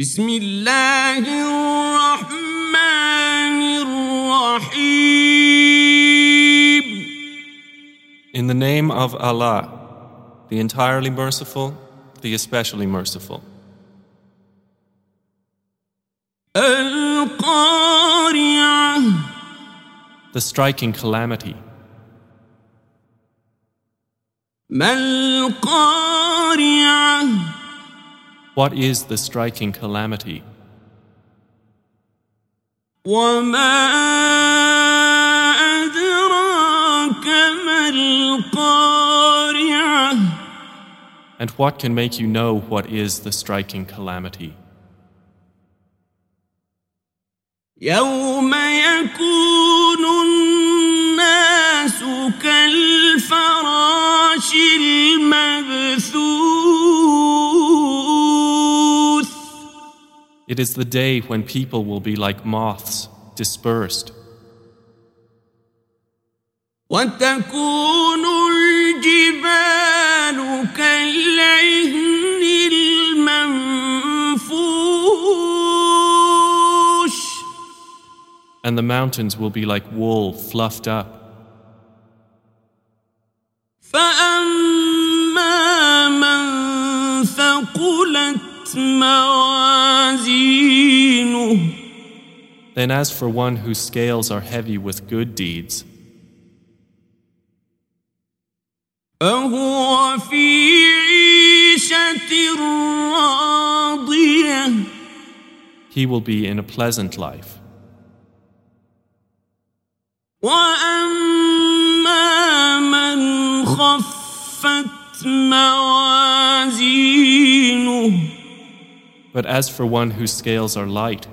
بسم الله الرحمن الرحيم In the name of Allah, the entirely merciful, the especially merciful. القارعة The striking calamity. ما القارعة What is the striking calamity? وما أدراك ما القارعة And what can make you know what is the striking calamity? يوم يكون It is the day when people will be like moths, dispersed, وتكون الجبال كالعهن المنفوش and the mountains will be like wool fluffed up. فأما من ثقلت موازينه Then, as for one whose scales are heavy with good deeds, فهو في عيشة راضية he will be in a pleasant life. وأما من خفت موازينه But as for one whose scales are light,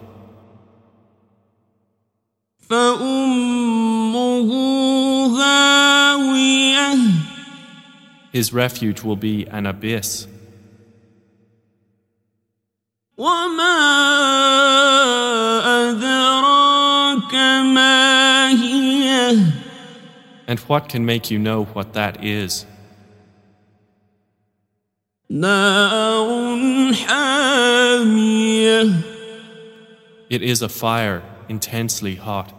his refuge will be an abyss. And what can make you know what that is? It is a fire intensely hot.